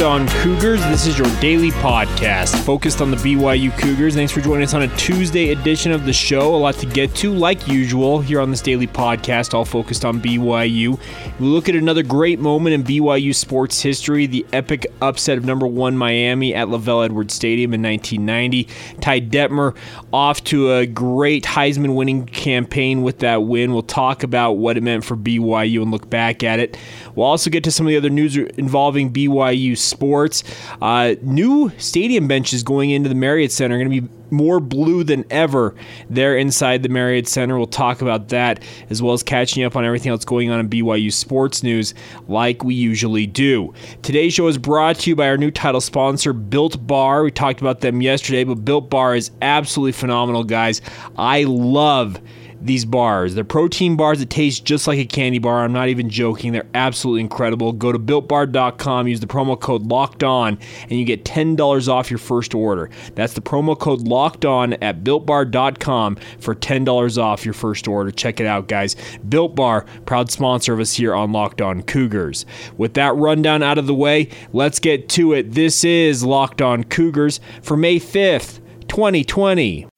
Locked On Cougars. This is your daily podcast focused on the BYU Cougars. Thanks for joining us on a Tuesday edition of the show. A lot to get to, like usual, here on this daily podcast, all focused on BYU. We look at another great moment in BYU sports history the epic upset of number one Miami at LaVell Edwards Stadium in 1990. Ty Detmer off to a great Heisman winning campaign with that win. We'll talk about what it meant for BYU and look back at it. We'll also get to some of the other news involving BYU sports. Uh, new stadium benches going into the Marriott Center are going to be more blue than ever there inside the Marriott Center. We'll talk about that as well as catching up on everything else going on in BYU sports news like we usually do. Today's show is brought to you by our new title sponsor, Built Bar. We talked about them yesterday, but Built Bar is absolutely phenomenal, guys. I love these bars. They're protein bars that taste just like a candy bar. I'm not even joking. They're absolutely incredible. Go to builtbar.com, use the promo code locked on, and you get $10 off your first order. That's the promo code locked on at builtbar.com for $10 off your first order. Check it out, guys. Built Bar, proud sponsor of us here on Locked On Cougars. With that rundown out of the way, let's get to it. This is Locked On Cougars for May 5th, 2020.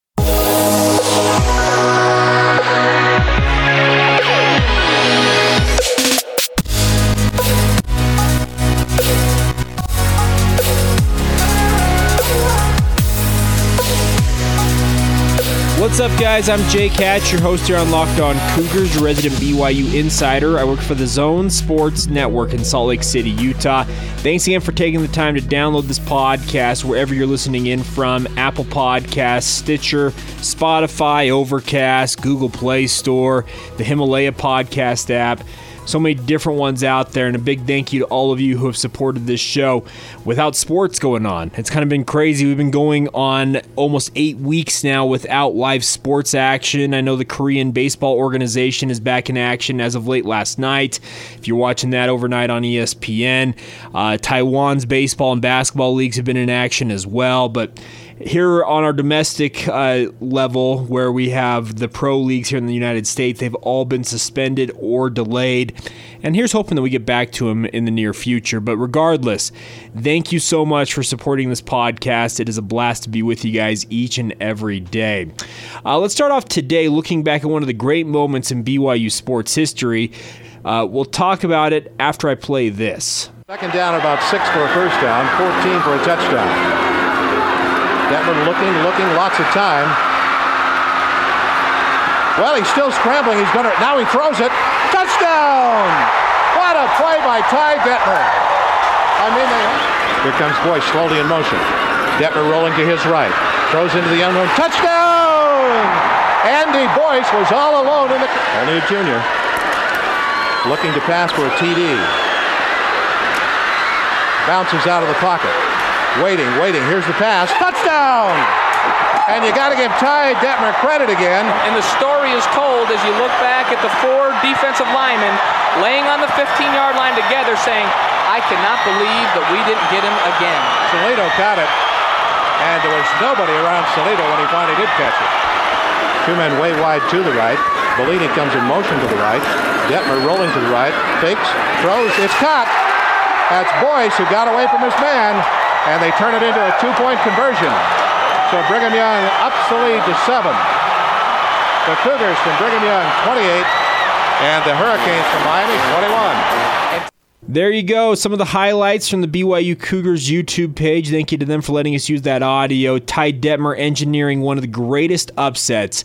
What's up, guys? I'm Jake Hatch, your host here on Locked On Cougars, resident BYU insider. I work for the Zone Sports Network in Salt Lake City, Utah. Thanks again for taking the time to download this podcast wherever you're listening in from Apple Podcasts, Stitcher, Spotify, Overcast, Google Play Store, the Himalaya Podcast app so many different ones out there and a big thank you to all of you who have supported this show without sports going on. It's kind of been crazy. We've been going on almost eight weeks now without live sports action. I know the korean baseball organization is back in action as of late last night. If you're watching that overnight on espn uh, taiwan's baseball and basketball leagues have been in action as well. But here on our domestic uh, level, where we have the pro leagues here in the United States, they've all been suspended or delayed. And here's hoping that we get back to him in the near future. But regardless, thank you so much for supporting this podcast. It is a blast to be with you guys each and every day. Uh, let's start off today looking back at one of the great moments in BYU sports history. Uh, we'll talk about it after I play this. Second down, about six for a first down, 14 for a touchdown. Detmer looking, looking, lots of time. Well, he's still scrambling. He's gonna now he throws it. Touchdown! What a play by Ty Detmer. I mean, they, here comes Boyce slowly in motion. Detmer rolling to his right. Throws into the unknown. Touchdown! Andy Boyce was all alone in the. Only a junior. Looking to pass for a TD. Bounces out of the pocket. Waiting, waiting. Here's the pass. Touchdown! And you got to give Ty Detmer credit again. And the story is told as you look back at the four defensive linemen laying on the 15-yard line together saying, I cannot believe that we didn't get him again. Salito caught it. And there was nobody around Salito when he finally did catch it. Two men way wide to the right. Bellini comes in motion to the right. Detmer rolling to the right. Fakes, throws. It's caught. That's Boyce who got away from his man and they turn it into a two-point conversion. So Brigham Young ups the lead to seven. The Cougars from Brigham Young 28, and the Hurricanes from Miami 21. There you go. Some of the highlights from the BYU Cougars YouTube page. Thank you to them for letting us use that audio. Ty Detmer engineering one of the greatest upsets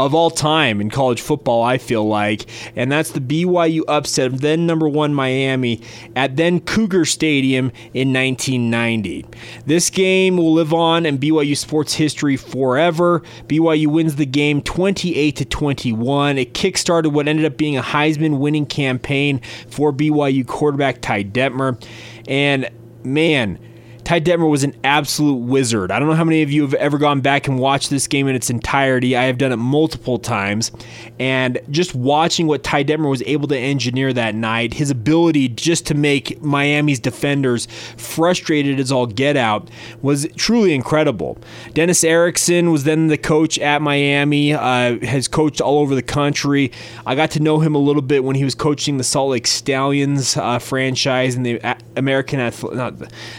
of all time in college football, I feel like. And that's the BYU upset of then number one Miami at then Cougar Stadium in 1990. This game will live on in BYU sports history forever. BYU wins the game 28 to 21. It kickstarted what ended up being a Heisman winning campaign for BYU quarterback Ty Detmer. And man, Ty Detmer was an absolute wizard. I don't know how many of you have ever gone back and watched this game in its entirety. I have done it multiple times. And just watching what Ty Detmer was able to engineer that night, his ability just to make Miami's defenders frustrated as all get out, was truly incredible. Dennis Erickson was then the coach at Miami, uh, has coached all over the country. I got to know him a little bit when he was coaching the Salt Lake Stallions uh, franchise in the American not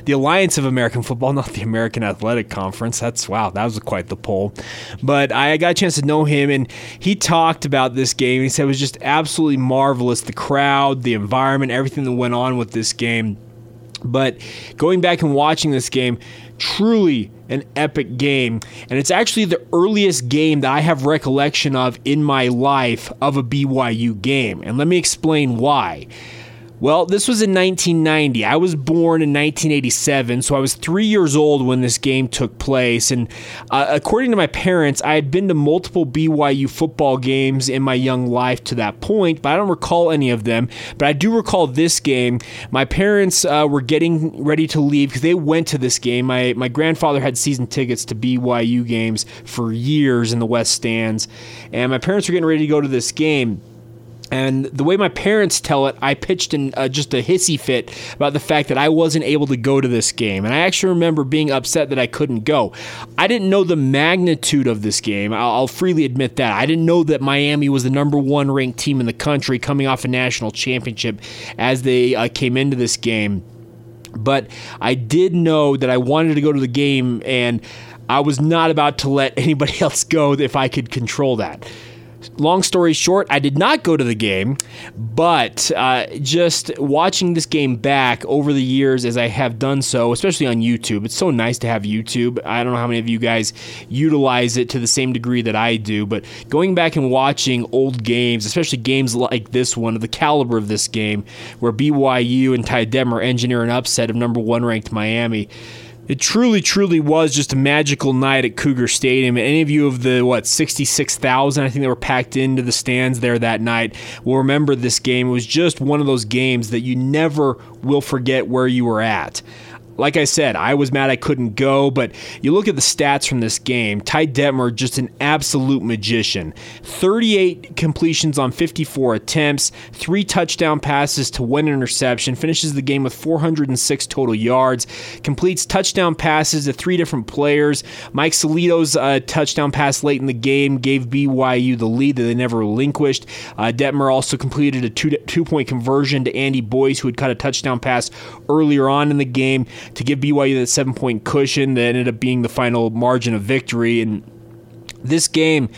the Alliance of American Football, not the American Athletic Conference. That's wow, that was quite the poll. But I got a chance to know him, and he talked about this game. He said it was just absolutely marvelous. The crowd, the environment, everything that went on with this game. But going back and watching this game, truly an epic game. And it's actually the earliest game that I have recollection of in my life of a BYU game. And let me explain why. Well, this was in 1990. I was born in 1987, so I was three years old when this game took place. And uh, according to my parents, I had been to multiple BYU football games in my young life to that point, but I don't recall any of them. But I do recall this game. My parents uh, were getting ready to leave because they went to this game. My, my grandfather had season tickets to BYU games for years in the West Stands, and my parents were getting ready to go to this game. And the way my parents tell it, I pitched in uh, just a hissy fit about the fact that I wasn't able to go to this game. And I actually remember being upset that I couldn't go. I didn't know the magnitude of this game. I'll, I'll freely admit that. I didn't know that Miami was the number one ranked team in the country coming off a national championship as they uh, came into this game. But I did know that I wanted to go to the game, and I was not about to let anybody else go if I could control that long story short, I did not go to the game, but uh, just watching this game back over the years as I have done so, especially on YouTube, it's so nice to have YouTube. I don't know how many of you guys utilize it to the same degree that I do, but going back and watching old games, especially games like this one, of the caliber of this game, where BYU and Ty Detmer engineer an upset of number one ranked Miami it truly, truly was just a magical night at Cougar Stadium. Any of you of the, what, 66,000, I think they were packed into the stands there that night, will remember this game. It was just one of those games that you never will forget where you were at like I said, I was mad I couldn't go, but you look at the stats from this game. Ty Detmer, just an absolute magician. 38 completions on 54 attempts, three touchdown passes to one interception, finishes the game with 406 total yards, completes touchdown passes to three different players. Mike Solito's uh, touchdown pass late in the game gave BYU the lead that they never relinquished. Uh, Detmer also completed a two, two point conversion to Andy Boyce, who had cut a touchdown pass earlier on in the game to give BYU that seven point cushion that ended up being the final margin of victory. And this game,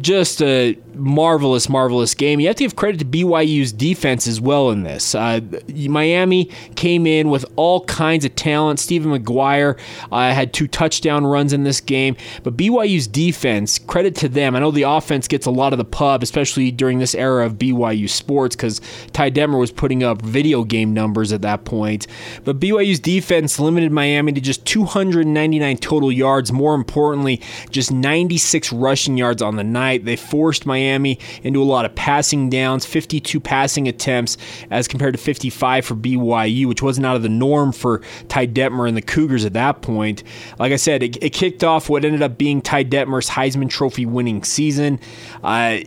just a marvelous, marvelous game. You have to give credit to BYU's defense as well in this. Uh, Miami came in with all kinds of talent. Stephen McGuire uh, had two touchdown runs in this game, but BYU's defense, credit to them. I know the offense gets a lot of the pub, especially during this era of BYU sports, because Ty Detmer was putting up video game numbers at that point. But BYU's defense limited Miami to just 299 total yards. More importantly, just 96 rushing yards on the night. They forced Miami Miami into a lot of passing downs, 52 passing attempts as compared to 55 for BYU, which wasn't out of the norm for Ty Detmer and the Cougars at that point. Like I said, it, it kicked off what ended up being Ty Detmer's Heisman Trophy winning season. Uh,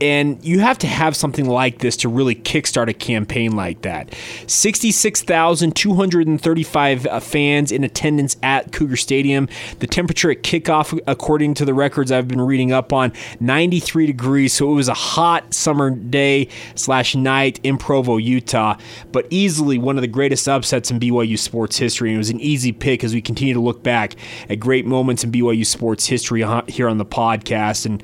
and you have to have something like this to really kickstart a campaign like that. 66,235 uh, fans in attendance at Cougar Stadium. The temperature at kickoff, according to the records I've been reading up on, 93 degrees. So it was a hot summer day slash night in Provo, Utah, but easily one of the greatest upsets in BYU sports history. And it was an easy pick as we continue to look back at great moments in BYU sports history here on the podcast. And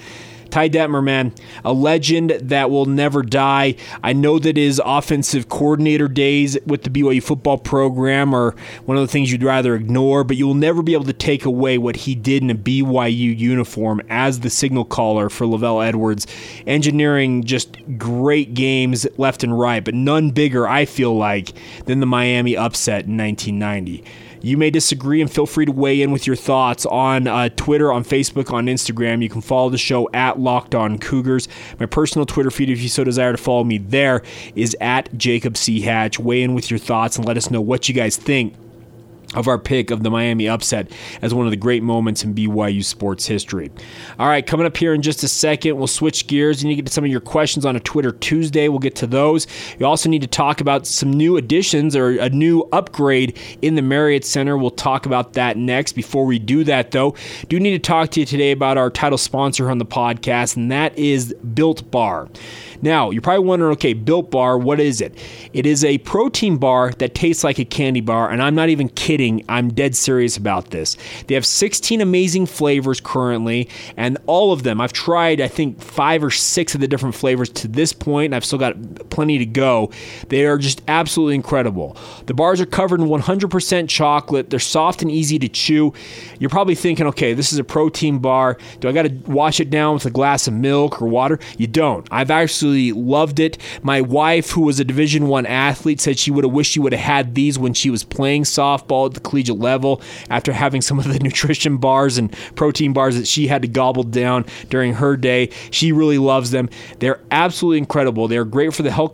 Ty Detmer, man, a legend that will never die. I know that his offensive coordinator days with the BYU football program are one of the things you'd rather ignore, but you will never be able to take away what he did in a BYU uniform as the signal caller for LaVell Edwards, engineering just great games left and right, but none bigger, I feel like, than the Miami upset in 1990. You may disagree and feel free to weigh in with your thoughts on uh, Twitter, on Facebook, on Instagram. You can follow the show at Locked On Cougars. My personal Twitter feed, if you so desire to follow me there, is at Jacob C. Hatch. Weigh in with your thoughts and let us know what you guys think of our pick of the Miami upset as one of the great moments in BYU sports history. All right, coming up here in just a second, we'll switch gears and you get to some of your questions on a Twitter Tuesday. We'll get to those. You also need to talk about some new additions or a new upgrade in the Marriott Center. We'll talk about that next. Before we do that, though, do need to talk to you today about our title sponsor on the podcast, and that is Built Bar. Now, you're probably wondering, okay, Built Bar, what is it? It is a protein bar that tastes like a candy bar, and I'm not even kidding. I'm dead serious about this. They have 16 amazing flavors currently, and all of them, I've tried, I think, five or six of the different flavors to this point, and I've still got plenty to go. They are just absolutely incredible. The bars are covered in 100% chocolate, they're soft and easy to chew. You're probably thinking, okay, this is a protein bar. Do I got to wash it down with a glass of milk or water? You don't. I've actually loved it. My wife, who was a Division One athlete, said she would have wished she would have had these when she was playing softball at the collegiate level after having some of the nutrition bars and protein bars that she had to gobble down during her day. She really loves them. They're absolutely incredible. They're great for the health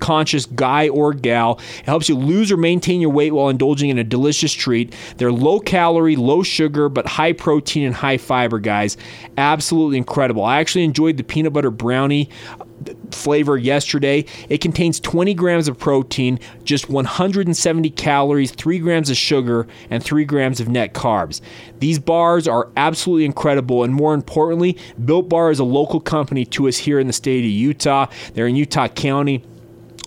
conscious guy or gal. It helps you lose or maintain your weight while indulging in a delicious treat. They're low calorie, low sugar, but high protein and high fiber, guys. Absolutely incredible. I actually enjoyed the peanut butter brownie flavor yesterday. It contains 20 grams of protein, just 170 calories, 3 grams of sugar, and 3 grams of net carbs. These bars are absolutely incredible, and more importantly, Built Bar is a local company to us here in the state of Utah. They're in Utah County.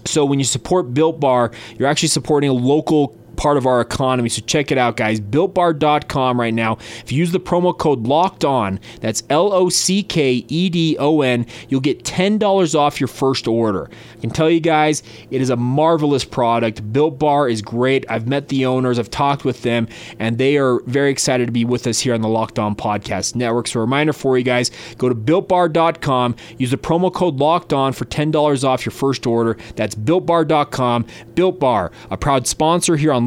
So when you support Built Bar, you're actually supporting a local part of our economy. So check it out, guys. BuiltBar.com right now. If you use the promo code Locked On, that's L O C K E D O N, you'll get ten dollars off your first order. I can tell you guys, it is a marvelous product. Built Bar is great. I've met the owners, I've talked with them, and they are very excited to be with us here on the Locked On Podcast Network. So a reminder for you guys: go to BuiltBar.com, use the promo code Locked On for ten dollars off your first order. That's BuiltBar.com. Built Bar, a proud sponsor here on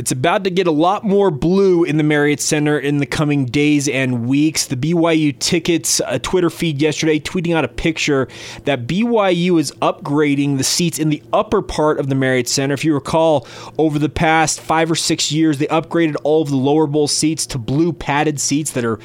It's about to get a lot more blue in the Marriott Center in the coming days and weeks. The BYU Tickets a Twitter feed yesterday tweeting out a picture that BYU is upgrading the seats in the upper part of the Marriott Center. If you recall, over the past five or six years, they upgraded all of the lower bowl seats to blue padded seats that are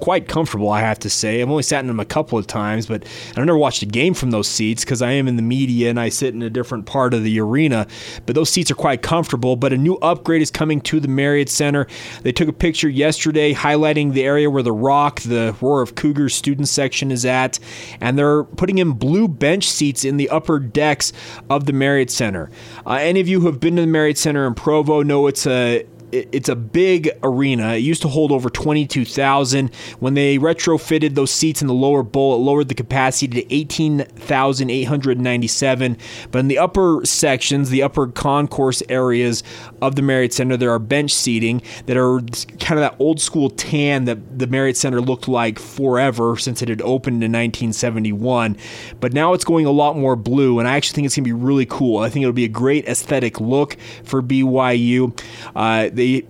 quite comfortable, I have to say. I've only sat in them a couple of times, but I've never watched a game from those seats because I am in the media and I sit in a different part of the arena. But those seats are quite comfortable. But a new upgrade is coming to the Marriott Center. They took a picture yesterday highlighting the area where the Rock, the Roar of Cougars student section, is at, and they're putting in blue bench seats in the upper decks of the Marriott Center. Uh, any of you who have been to the Marriott Center in Provo know it's a it's a big arena. It used to hold over 22,000. When they retrofitted those seats in the lower bowl, it lowered the capacity to 18,897. But in the upper sections, the upper concourse areas of the Marriott Center, there are bench seating that are kind of that old school tan that the Marriott Center looked like forever since it had opened in 1971. But now it's going a lot more blue, and I actually think it's going to be really cool. I think it'll be a great aesthetic look for BYU. Uh, they they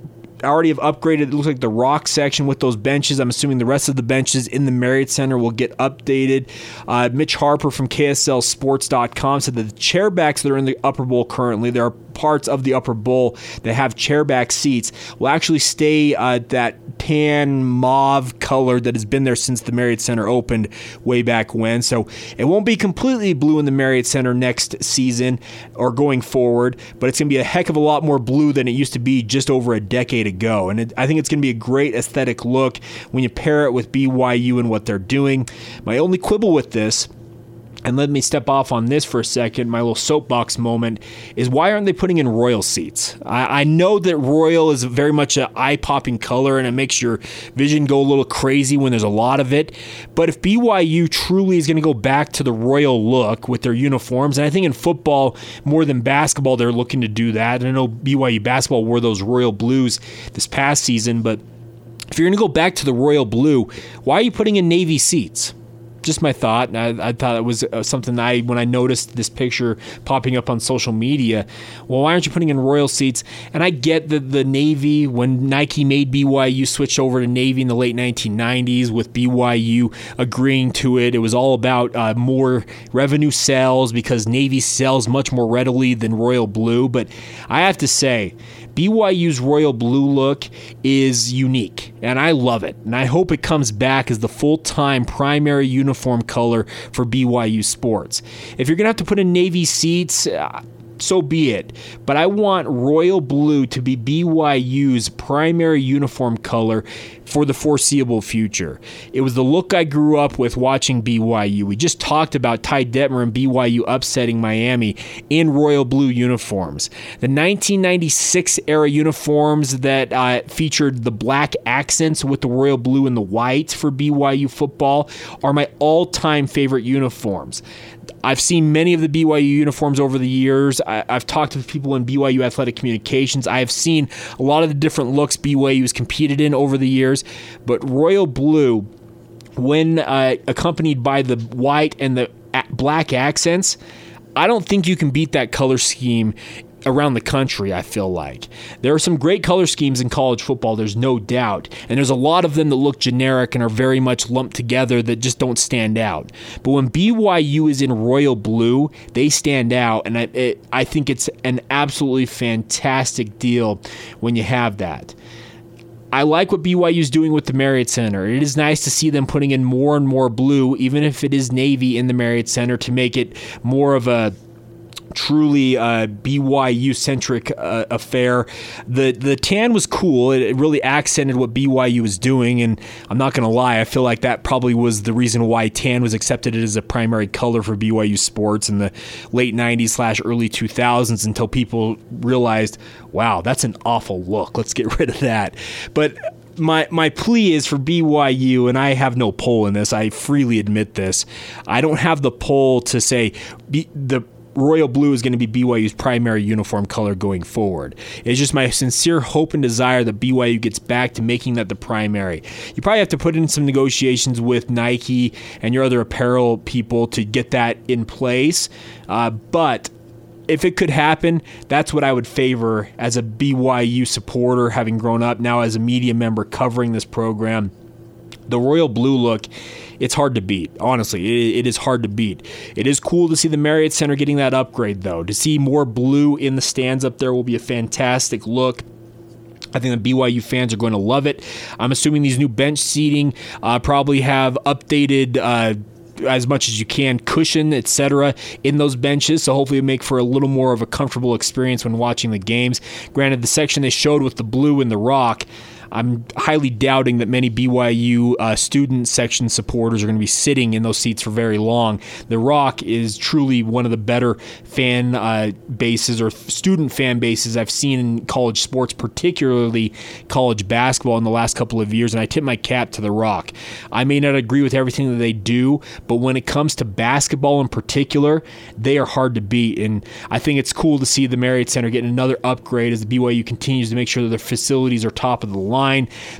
already have upgraded. It looks like the rock section with those benches. I'm assuming the rest of the benches in the Marriott Center will get updated. Uh, Mitch Harper from KSLSports.com said that the chairbacks that are in the upper bowl currently, there are parts of the upper bowl that have chairback seats, will actually stay uh, that tan mauve color that has been there since the Marriott Center opened way back when. So it won't be completely blue in the Marriott Center next season or going forward, but it's going to be a heck of a lot more blue than it used to be just over a decade ago. And it, I think it's going to be a great aesthetic look when you pair it with BYU and what they're doing. My only quibble with this and let me step off on this for a second. My little soapbox moment is why aren't they putting in royal seats? I, I know that royal is very much an eye popping color and it makes your vision go a little crazy when there's a lot of it. But if BYU truly is going to go back to the royal look with their uniforms, and I think in football more than basketball, they're looking to do that. And I know BYU basketball wore those royal blues this past season, but if you're going to go back to the royal blue, why are you putting in navy seats? Just my thought. I, I thought it was uh, something I, when I noticed this picture popping up on social media, well, why aren't you putting in royal seats? And I get that the Navy, when Nike made BYU switch over to Navy in the late 1990s, with BYU agreeing to it, it was all about uh, more revenue sales because Navy sells much more readily than Royal Blue. But I have to say, BYU's royal blue look is unique, and I love it. And I hope it comes back as the full time primary uniform color for BYU sports. If you're going to have to put in navy seats, uh, so be it. But I want royal blue to be BYU's primary uniform color for the foreseeable future. It was the look I grew up with watching BYU. We just talked about Ty Detmer and BYU upsetting Miami in royal blue uniforms. The 1996 era uniforms that uh, featured the black accents with the royal blue and the white for BYU football are my all time favorite uniforms. I've seen many of the BYU uniforms over the years. I, have talked to people in BYU athletic communications. I have seen a lot of the different looks BYU has competed in over the years, but royal blue, when uh, accompanied by the white and the black accents, I don't think you can beat that color scheme around the country, I feel like. There are some great color schemes in college football, there's no doubt. And there's a lot of them that look generic and are very much lumped together that just don't stand out. But when BYU is in royal blue, they stand out. And I, it, I think it's an absolutely fantastic deal when you have that. I like what BYU is doing with the Marriott Center. It is nice to see them putting in more and more blue, even if it is navy in the Marriott Center, to make it more of a truly a BYU centric uh, affair. The the tan was cool. It, it, really accented what BYU was doing, and I'm not gonna lie, I feel like that probably was the reason why tan was accepted as a primary color for BYU sports in the late '90s slash early 2000s until people realized, wow, that's an awful look. Let's get rid of that. But my my plea is for BYU, and I have no poll in this. I freely admit this. I don't have the poll to say the royal blue is going to be BYU's primary uniform color going forward. It's just my sincere hope and desire that BYU gets back to making that the primary. You probably have to put in some negotiations with Nike and your other apparel people to get that in place. Uh, but if it could happen, that's what I would favor as a BYU supporter, having grown up now as a media member covering this program. The royal blue look it's hard to beat. Honestly, it, it is hard to beat. It is cool to see the Marriott Center getting that upgrade, though. To see more blue in the stands up there will be a fantastic look. I think the BYU fans are going to love it. I'm assuming these new bench seating uh, probably have updated. Uh, as much as you can cushion etc in those benches so hopefully it make for a little more of a comfortable experience when watching the games granted the section they showed with the blue and the rock I'm highly doubting that many BYU uh, student section supporters are going to be sitting in those seats for very long. The Rock is truly one of the better fan uh, bases or student fan bases I've seen in college sports, particularly college basketball in the last couple of years, and I tip my cap to The Rock. I may not agree with everything that they do, but when it comes to basketball in particular, they are hard to beat, and I think it's cool to see the Marriott Center getting another upgrade as the BYU continues to make sure that their facilities are top of the line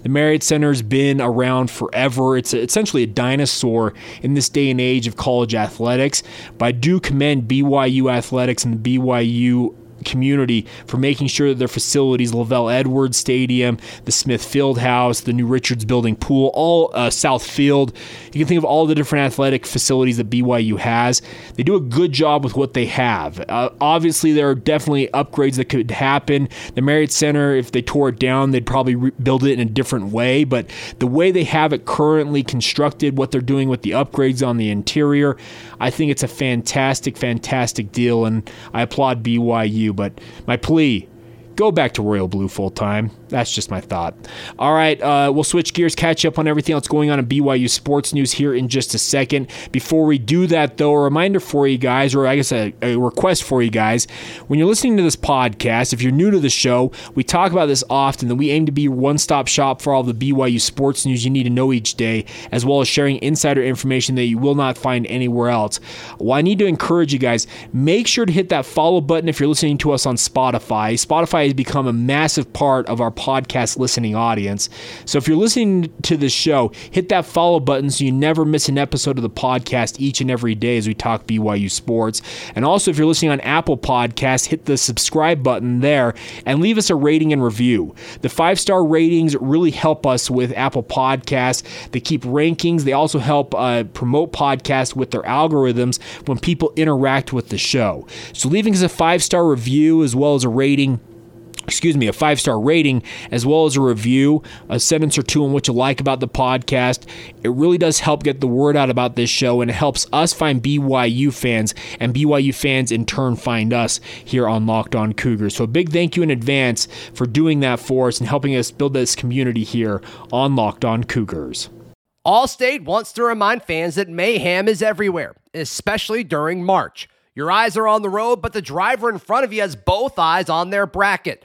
The Marriott Center's been around forever. It's essentially a dinosaur in this day and age of college athletics. But I do commend BYU Athletics and the BYU community for making sure that their facilities, LaVell Edwards Stadium, the Smith Field House, the new Richards Building Pool, all uh, South Field. You can think of all the different athletic facilities that BYU has. They do a good job with what they have. Uh, obviously, there are definitely upgrades that could happen. The Marriott Center, if they tore it down, they'd probably re- build it in a different way. But the way they have it currently constructed, what they're doing with the upgrades on the interior, I think it's a fantastic, fantastic deal, and I applaud BYU. But my plea go back to Royal Blue full time. That's just my thought. All right, uh, we'll switch gears, catch up on everything else going on in BYU sports news here in just a second. Before we do that, though, a reminder for you guys, or I guess a, a request for you guys, when you're listening to this podcast, if you're new to the show, we talk about this often that we aim to be one stop shop for all the BYU sports news you need to know each day, as well as sharing insider information that you will not find anywhere else. Well, I need to encourage you guys, make sure to hit that follow button if you're listening to us on Spotify. Spotify has become a massive part of our podcast listening audience. So if you're listening to this show, hit that follow button so you never miss an episode of the podcast each and every day as we talk BYU sports. And also, if you're listening on Apple Podcasts, hit the subscribe button there and leave us a rating and review. The five star ratings really help us with Apple Podcasts. They keep rankings. They also help uh, promote podcasts with their algorithms when people interact with the show. So leaving us a five star review as well as a rating excuse me, a five star rating, as well as a review, a sentence or two on what you like about the podcast. It really does help get the word out about this show and it helps us find BYU fans and BYU fans in turn find us here on Locked On Cougars. So a big thank you in advance for doing that for us and helping us build this community here on Locked On Cougars. Allstate wants to remind fans that mayhem is everywhere, especially during March. Your eyes are on the road, but the driver in front of you has both eyes on their bracket.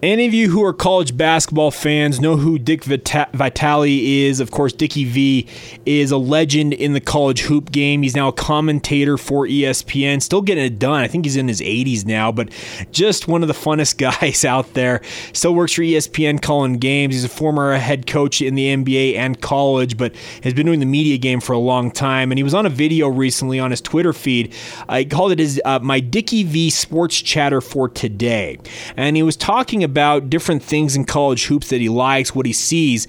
Any of you who are college basketball fans know who Dick Vita- Vitale is. Of course, Dickie V is a legend in the college hoop game. He's now a commentator for ESPN, still getting it done. I think he's in his 80s now, but just one of the funnest guys out there. Still works for ESPN calling games. He's a former head coach in the NBA and college, but has been doing the media game for a long time. And he was on a video recently on his Twitter feed. I called it his uh, my Dickie V Sports Chatter for today, and he was talking about about different things in college hoops that he likes, what he sees.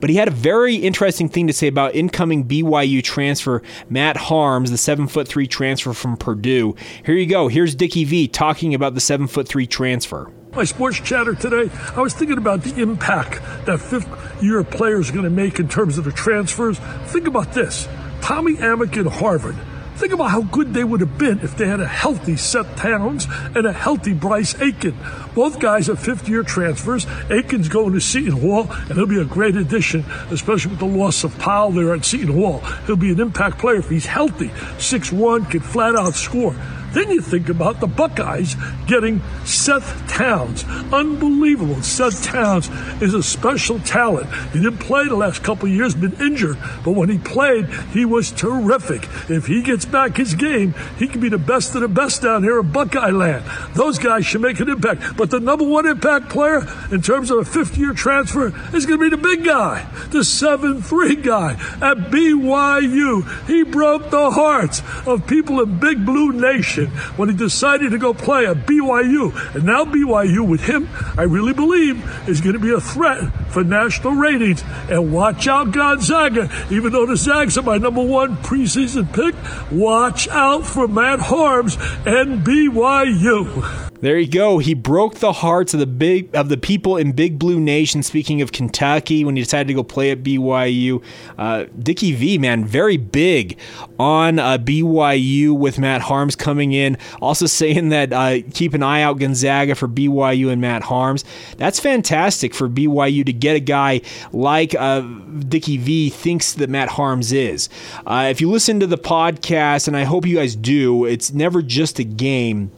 But he had a very interesting thing to say about incoming BYU transfer Matt Haarms, the seven foot three transfer from Purdue. Here you go. Here's Dickie V talking about the seven foot three transfer. My sports chatter today, I was thinking about the impact that fifth year players are going to make in terms of the transfers. Think about this Tommy Amaker in Harvard Think about how good they would have been if they had a healthy Seth Towns and a healthy Bryce Aiken. Both guys are fifth year transfers. Aiken's going to Seton Hall, and he'll be a great addition, especially with the loss of Powell there at Seton Hall. He'll be an impact player if he's healthy. 6 1, can flat out score. Then you think about the Buckeyes getting Seth Towns. Unbelievable. Seth Towns is a special talent. He didn't play the last couple years, been injured, but when he played, he was terrific. If he gets back his game, he can be the best of the best down here in Buckeye land. Those guys should make an impact. But the number one impact player in terms of a fifth year transfer is going to be the big guy, the 7 3 guy at BYU. He broke the hearts of people in Big Blue Nation when he decided to go play at BYU. And now BYU with him, I really believe, is going to be a threat for national ratings. And watch out, Gonzaga. Even though the Zags are my number one preseason pick, watch out for Matt Haarms and BYU. There you go. He broke the hearts of the big of the people in Big Blue Nation. Speaking of Kentucky, when he decided to go play at BYU, uh, Dickie V, man, very big on uh, BYU with Matt Haarms coming in. Also saying that uh, keep an eye out Gonzaga for BYU and Matt Haarms. That's fantastic for BYU to get a guy like uh, Dickie V thinks that Matt Haarms is. Uh, if you listen to the podcast, and I hope you guys do, it's never just a game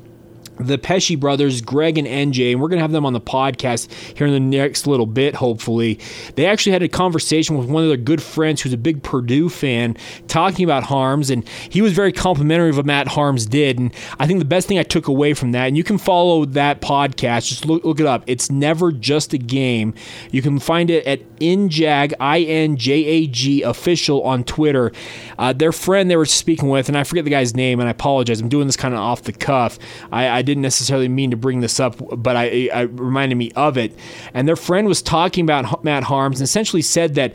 the Pesci brothers, Greg and NJ, and we're going to have them on the podcast here in the next little bit, hopefully. They actually had a conversation with one of their good friends who's a big Purdue fan talking about Haarms, and he was very complimentary of what Matt Haarms did. And I think the best thing I took away from that, and you can follow that podcast, just look, look it up. It's never just a game. You can find it at INJAG, I N J A G official on Twitter. Uh, their friend they were speaking with, and I forget the guy's name, and I apologize. I'm doing this kind of off the cuff. I, I didn't necessarily mean to bring this up, but I, reminded me of it. And their friend was talking about Matt Haarms and essentially said that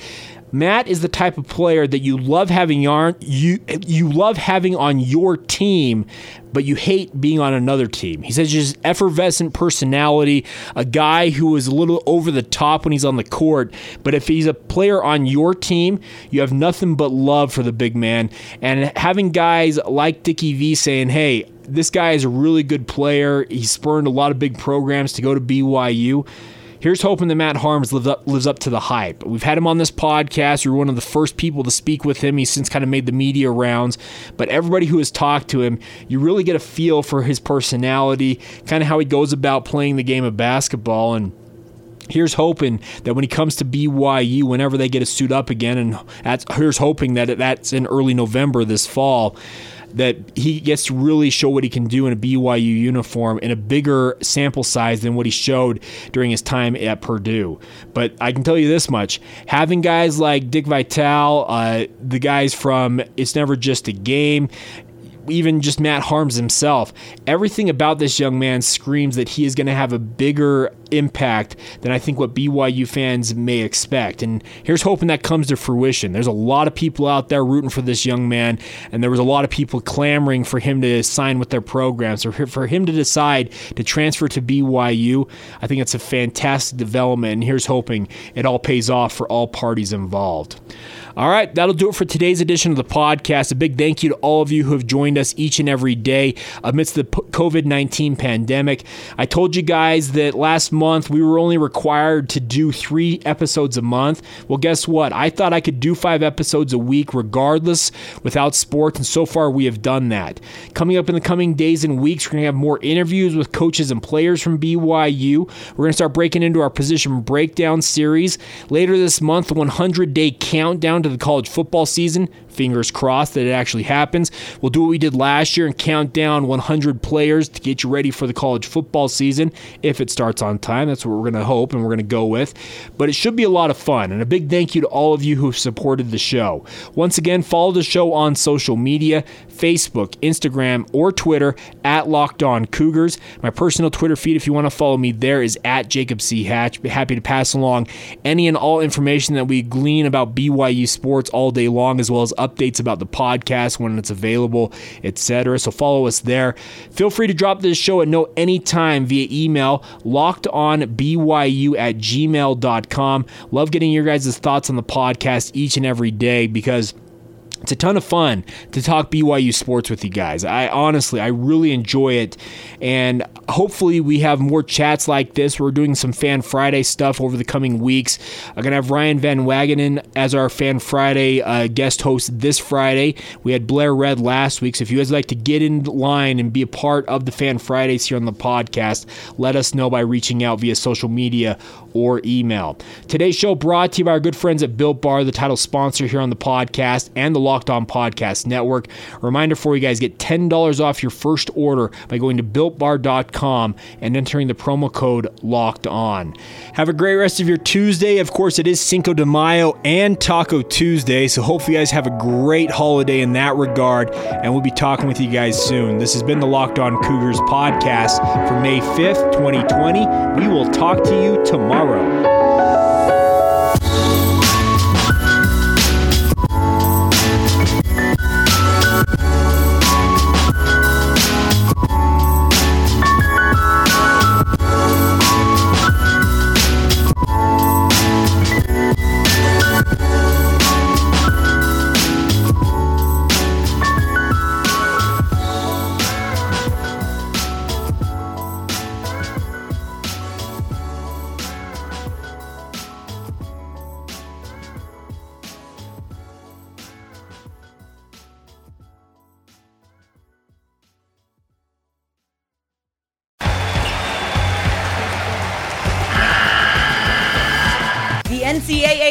Matt is the type of player that you love having yarn you you love having on your team, but you hate being on another team. He says just effervescent personality, a guy who is a little over the top when he's on the court, but if he's a player on your team, you have nothing but love for the big man. And having guys like Dickie V saying, "Hey, this guy is a really good player. He's spurned a lot of big programs to go to BYU." Here's hoping that Matt Haarms lives up, lives up to the hype. We've had him on this podcast. We were one of the first people to speak with him. He's since kind of made the media rounds. But everybody who has talked to him, you really get a feel for his personality, kind of how he goes about playing the game of basketball. And here's hoping that when he comes to BYU, whenever they get to suit up again, and that's, here's hoping that that's in early November this fall, that he gets to really show what he can do in a BYU uniform in a bigger sample size than what he showed during his time at Purdue. But I can tell you this much having guys like Dick Vitale, uh, the guys from It's Never Just a Game, even just Matt Haarms himself, everything about this young man screams that he is going to have a bigger impact than I think what BYU fans may expect. And here's hoping that comes to fruition. There's a lot of people out there rooting for this young man, and there was a lot of people clamoring for him to sign with their programs or for him to decide to transfer to BYU. I think it's a fantastic development, and here's hoping it all pays off for all parties involved. All right, that'll do it for today's edition of the podcast. A big thank you to all of you who have joined us each and every day amidst the COVID 19 pandemic. I told you guys that last month we were only required to do three episodes a month. Well, guess what? I thought I could do five episodes a week regardless without sports, and so far we have done that. Coming up in the coming days and weeks, we're going to have more interviews with coaches and players from BYU. We're going to start breaking into our position breakdown series. Later this month, the 100 day countdown to the college football season. Fingers crossed that it actually happens. We'll do what we did last year and count down 100 players to get you ready for the college football season if it starts on time. That's what we're going to hope and we're going to go with. But it should be a lot of fun. And a big thank you to all of you who have supported the show. Once again, follow the show on social media Facebook, Instagram, or Twitter at Locked On Cougars. My personal Twitter feed, if you want to follow me there, is at Jacob C. Hatch. Be happy to pass along any and all information that we glean about BYU sports all day long, as well as updates about the podcast when it's available, etc. So follow us there. Feel free to drop this show a note anytime via email, lockedonbyu at gmail.com. Love getting your guys' thoughts on the podcast each and every day because it's a ton of fun to talk BYU sports with you guys. I honestly, I really enjoy it. And hopefully, we have more chats like this. We're doing some Fan Friday stuff over the coming weeks. I'm going to have Ryan Van Wagenen as our Fan Friday uh, guest host this Friday. We had Blair Red last week. So if you guys like to get in line and be a part of the Fan Fridays here on the podcast, let us know by reaching out via social media or email. Today's show brought to you by our good friends at Built Bar, the title sponsor here on the podcast and the Locked On Podcast Network. Reminder for you guys get $10 off your first order by going to builtbar.com and entering the promo code Locked On. Have a great rest of your Tuesday. Of course, it is Cinco de Mayo and Taco Tuesday, so hopefully, you guys have a great holiday in that regard, and we'll be talking with you guys soon. This has been the Locked On Cougars podcast for May 5th, 2020. We will talk to you tomorrow.